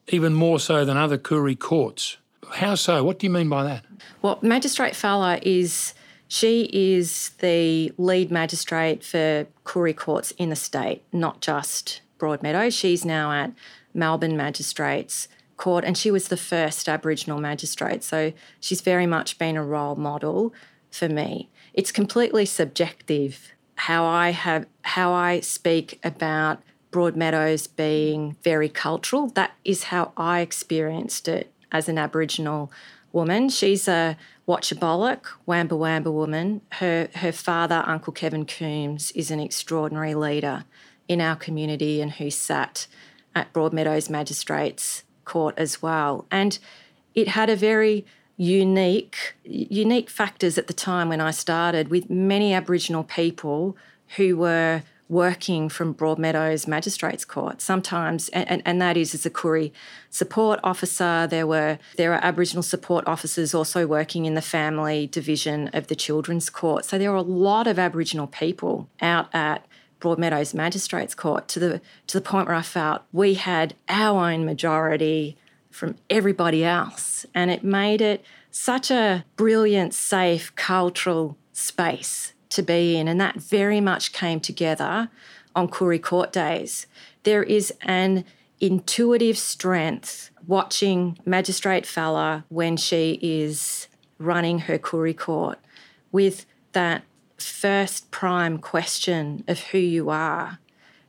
even more so than other Koori courts. How so? What do you mean by that? Well, Magistrate Falla is she is the lead magistrate for Koori courts in the state, not just Broadmeadow. She's now at Melbourne Magistrates Court, and she was the first Aboriginal magistrate. So she's very much been a role model for me. It's completely subjective how I have how I speak about Broadmeadows being very cultural. That is how I experienced it as an Aboriginal woman. She's a Wotjobaluk, Wamba Wamba woman. Her her father, Uncle Kevin Coombs, is an extraordinary leader in our community and who sat at Broadmeadows Magistrates Court as well. And it had a very unique unique factors at the time when I started with many Aboriginal people who were working from Broadmeadows Magistrates Court. Sometimes, and, and that is as a Koori support officer. There were there are Aboriginal support officers also working in the family division of the Children's Court. So there are a lot of Aboriginal people out at Broadmeadows Magistrates Court to the to the point where I felt we had our own majority from everybody else, and it made it such a brilliant, safe, cultural space to be in. And that very much came together on Koori Court days. There is an intuitive strength watching Magistrate Falla when she is running her Koori Court with that first prime question of who you are,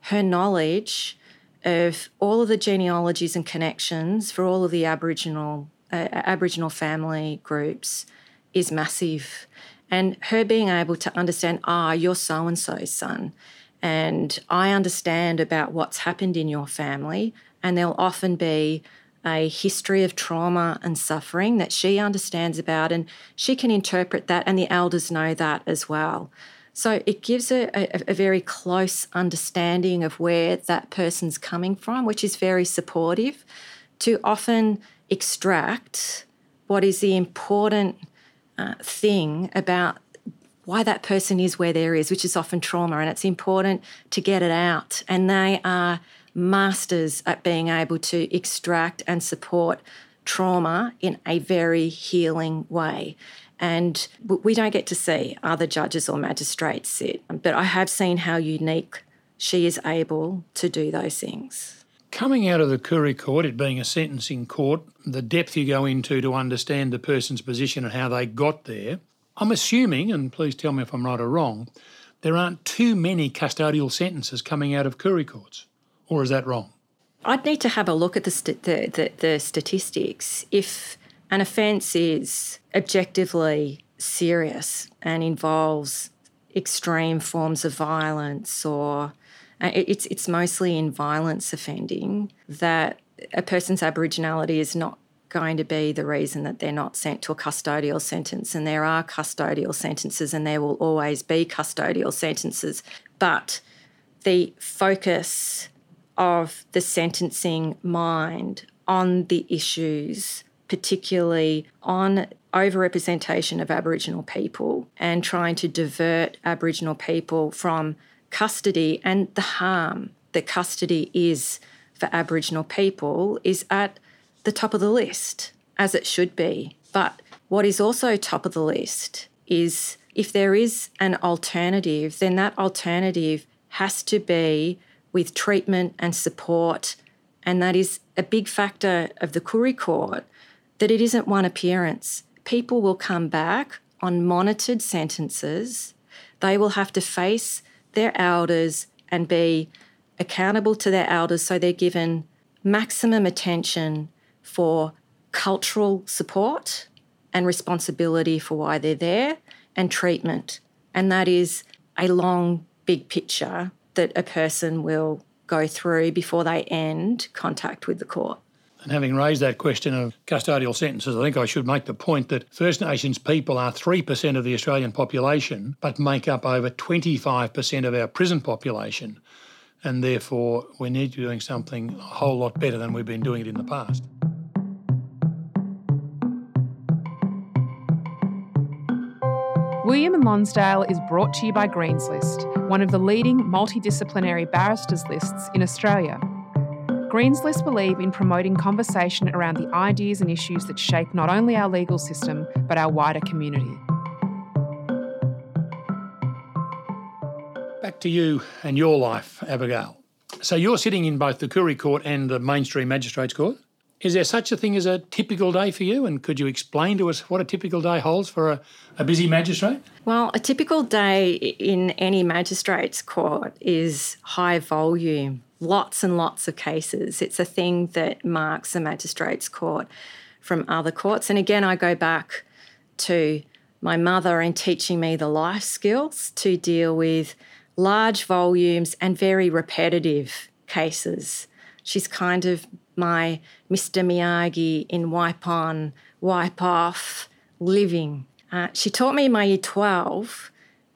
her knowledge of all of the genealogies and connections for all of the Aboriginal uh, Aboriginal family groups is massive and her being able to understand, ah, you're so and so's son, and I understand about what's happened in your family, and there'll often be a history of trauma and suffering that she understands about, and she can interpret that, and the elders know that as well. So it gives a, a, a, very close understanding of where that person's coming from, which is very supportive to often extract what is the important uh, thing about why that person is where there is, which is often trauma, and it's important to get it out. And they are masters at being able to extract and support trauma in a very healing way. And we don't get to see other judges or magistrates sit, but I have seen how unique she is able to do those things. Coming out of the Koori Court, it being a sentencing court, the depth you go into to understand the person's position and how they got there, I'm assuming, and please tell me if I'm right or wrong, there aren't too many custodial sentences coming out of Koori courts. Or is that wrong? I'd need to have a look at the, st- the, the, the statistics. If an offence is objectively serious and involves extreme forms of violence or uh, it's it's mostly in violence offending that a person's aboriginality is not going to be the reason that they're not sent to a custodial sentence. And there are custodial sentences and there will always be custodial sentences but the focus of the sentencing mind on the issues particularly on overrepresentation of Aboriginal people and trying to divert Aboriginal people from custody and the harm that custody is for Aboriginal people is at the top of the list, as it should be. But what is also top of the list is if there is an alternative, then that alternative has to be with treatment and support. And that is a big factor of the Koori Court that it isn't one appearance. People will come back on monitored sentences. They will have to face their elders and be accountable to their elders so they're given maximum attention for cultural support and responsibility for why they're there and treatment. And that is a long, big picture that a person will go through before they end contact with the court. And having raised that question of custodial sentences, I think I should make the point that First Nations people are 3% of the Australian population, but make up over 25% of our prison population. And therefore, we need to be doing something a whole lot better than we've been doing it in the past. William and Lonsdale is brought to you by Greens List, one of the leading multidisciplinary barristers lists in Australia. Greens List believe in promoting conversation around the ideas and issues that shape not only our legal system, but our wider community. Back to you and your life, Abigail. So you're sitting in both the Koori Court and the Mainstream Magistrates Court. Is there such a thing as a typical day for you? And could you explain to us what a typical day holds for a, a busy magistrate? Well, a typical day in any magistrates court is high volume lots and lots of cases. It's a thing that marks a magistrates court from other courts. And again, I go back to my mother and teaching me the life skills to deal with large volumes and very repetitive cases. She's kind of my Mr. Miyagi in wipe on, wipe off living. Uh, she taught me my year 12,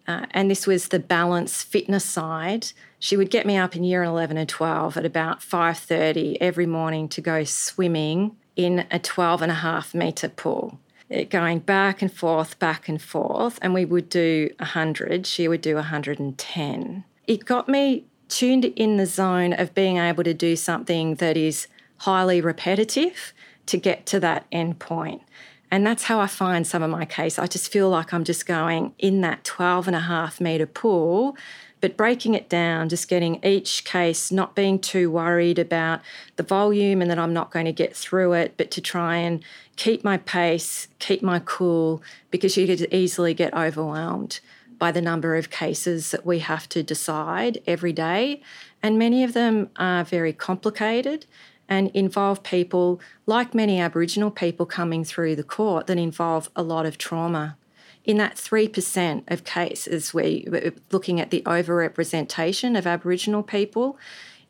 uh, and this was the balance fitness side she would get me up in year 11 and 12 at about 5.30 every morning to go swimming in a 12 and a half metre pool. Uh, going back and forth back and forth and we would do 100 she would do 110 it got me tuned in the zone of being able to do something that is highly repetitive to get to that end point. And that's how I find some of my case. I just feel like I'm just going in that 12 and a half metre pool but breaking it down, just getting each case, not being too worried about the volume and that I'm not going to get through it, but to try and keep my pace, keep my cool, because you could easily get overwhelmed by the number of cases that we have to decide every day. And many of them are very complicated and involve people, like many Aboriginal people coming through the court, that involve a lot of trauma in that 3% of cases we're looking at the overrepresentation of Aboriginal people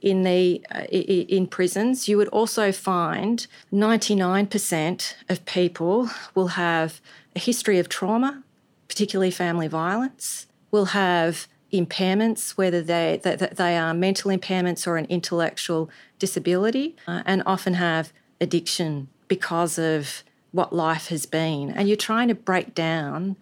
in the uh, in prisons, you would also find 99% of people will have a history of trauma, particularly family violence, will have impairments, whether they, that they are mental impairments or an intellectual disability, uh, and often have addiction because of what life has been. And you're trying to break down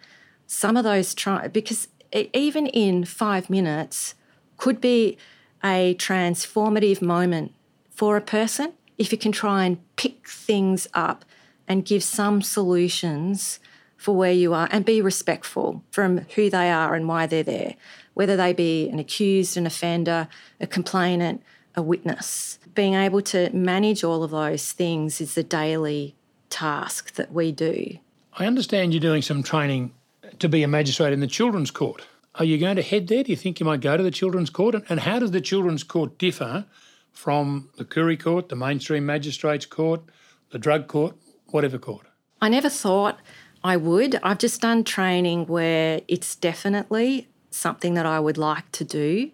some of those because even in five minutes could be a transformative moment for a person if you can try and pick things up and give some solutions for where you are and be respectful from who they are and why they're there, whether they be an accused, an offender, a complainant, a witness. Being able to manage all of those things is the daily task that we do. I understand you're doing some training to be a magistrate in the children's court. Are you going to head there? Do you think you might go to the children's court? And how does the children's court differ from the Koori Court, the mainstream magistrates court, the drug court, whatever court? I never thought I would. I've just done training where it's definitely something that I would like to do.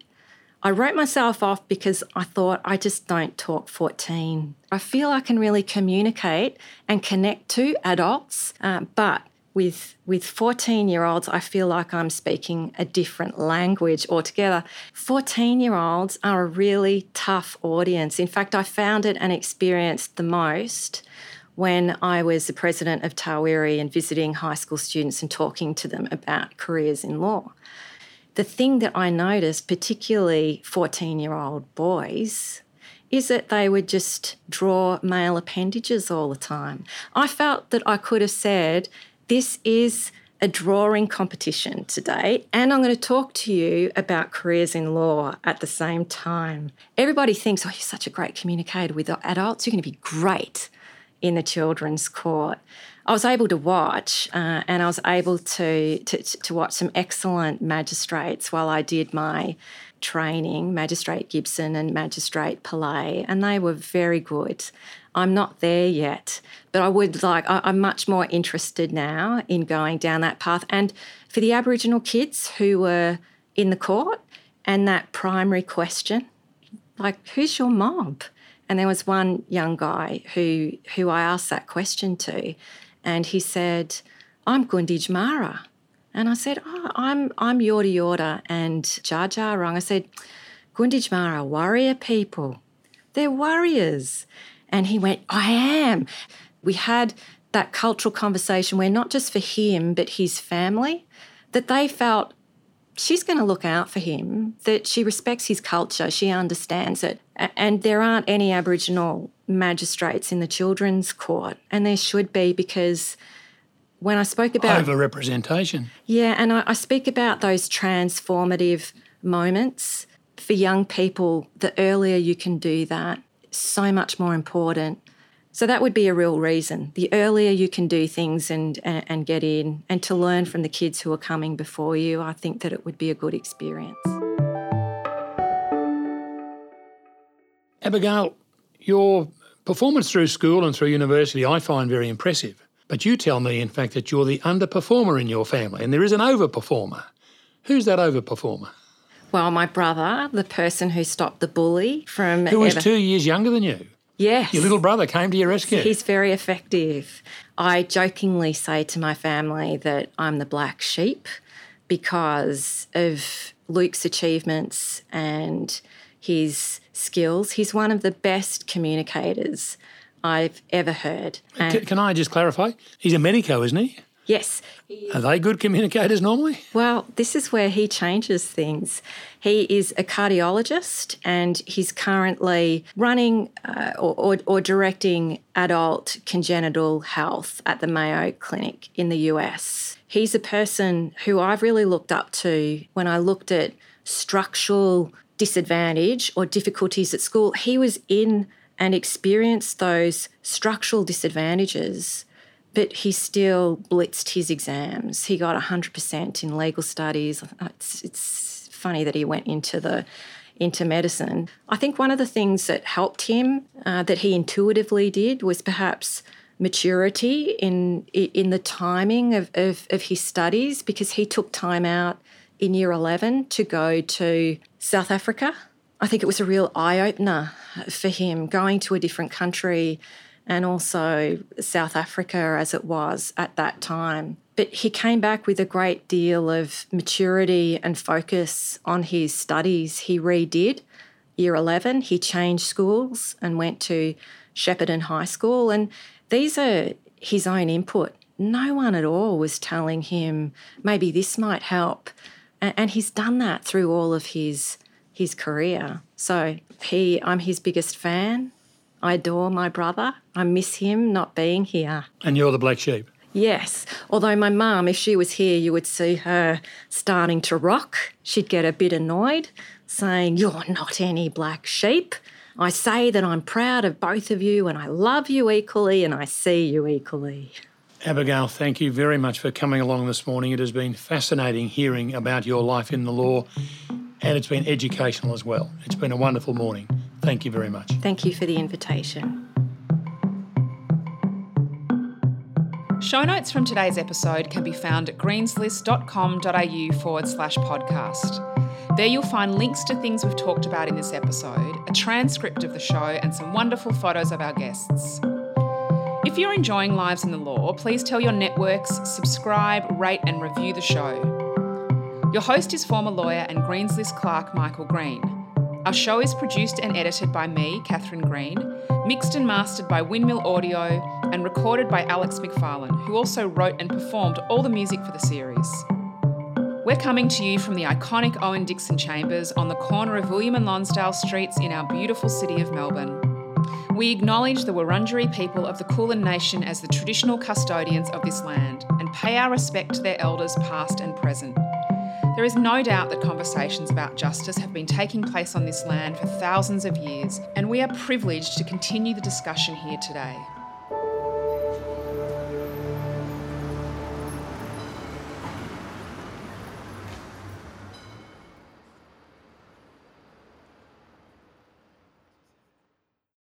I wrote myself off because I thought I just don't talk 14. I feel I can really communicate and connect to adults, uh, but with with 14 year olds, I feel like I'm speaking a different language altogether. 14 year olds are a really tough audience. In fact, I found it and experienced the most when I was the president of Tarwirri and visiting high school students and talking to them about careers in law. The thing that I noticed, particularly 14 year old boys, is that they would just draw male appendages all the time. I felt that I could have said, This is a drawing competition today, and I'm going to talk to you about careers in law at the same time. Everybody thinks, Oh, you're such a great communicator with adults, you're going to be great in the children's court. I was able to watch, uh, and I was able to, to, to watch some excellent magistrates while I did my training, Magistrate Gibson and Magistrate Pillay, and they were very good. I'm not there yet, but I would like, I, I'm much more interested now in going down that path. And for the Aboriginal kids who were in the court, and that primary question, like, who's your mob? And there was one young guy who who I asked that question to, and he said, "I'm Gunditj Mara," and I said, "Oh, I'm I'm Yorta Yorta and Dja Wurrung." I said, "Gunditj Mara, warrior people, they're warriors," and he went, "I am." We had that cultural conversation where not just for him but his family, that they felt she's going to look out for him, that she respects his culture, she understands it. And there aren't any Aboriginal magistrates in the children's court, and there should be because when I spoke about over representation. Yeah, and I, I speak about those transformative moments for young people. The earlier you can do that, so much more important so that would be a real reason. The earlier you can do things and, and, and get in and to learn from the kids who are coming before you, I think that it would be a good experience. Abigail, your performance through school and through university I find very impressive. But you tell me, in fact, that you're the underperformer in your family and there is an overperformer. Who's that overperformer? Well, my brother, the person who stopped the bully from. Who was ever- two years younger than you? Yes. Your little brother came to your rescue. He's very effective. I jokingly say to my family that I'm the black sheep because of Luke's achievements and his skills. He's one of the best communicators I've ever heard. Can, can I just clarify? He's a medico, isn't he? Yes. Are they good communicators normally? Well, this is where he changes things. He is a cardiologist and he's currently running uh, or, or, or directing adult congenital health at the Mayo Clinic in the US. He's a person who I've really looked up to when I looked at structural disadvantage or difficulties at school. He was in and experienced those structural disadvantages but he still blitzed his exams. He got 100% in legal studies. It's, it's funny that he went into the into medicine. I think one of the things that helped him, uh, that he intuitively did, was perhaps maturity in in the timing of, of, of his studies, because he took time out in year 11 to go to South Africa. I think it was a real eye opener for him going to a different country and also South Africa as it was at that time. But he came back with a great deal of maturity and focus on his studies. He redid year 11, he changed schools and went to Shepparton High School. And these are his own input. No one at all was telling him maybe this might help. And he's done that through all of his his career. So he I'm his biggest fan I adore my brother. I miss him not being here. And you're the black sheep? Yes. Although my mum, if she was here, you would see her starting to rock. She'd get a bit annoyed, saying, You're not any black sheep. I say that I'm proud of both of you and I love you equally and I see you equally. Abigail, thank you very much for coming along this morning. It has been fascinating hearing about your life in the law and it's been educational as well. It's been a wonderful morning. Thank you very much. Thank you for the invitation. Show notes from today's episode can be found at greenslist.com.au forward slash podcast. There you'll find links to things we've talked about in this episode, a transcript of the show, and some wonderful photos of our guests. If you're enjoying Lives in the Law, please tell your networks, subscribe, rate, and review the show. Your host is former lawyer and Greens List clerk Michael Green. Our show is produced and edited by me, Catherine Green, mixed and mastered by Windmill Audio, and recorded by Alex McFarlane, who also wrote and performed all the music for the series. We're coming to you from the iconic Owen Dixon Chambers on the corner of William and Lonsdale Streets in our beautiful city of Melbourne. We acknowledge the Wurundjeri people of the Kulin Nation as the traditional custodians of this land and pay our respect to their elders past and present. There is no doubt that conversations about justice have been taking place on this land for thousands of years, and we are privileged to continue the discussion here today.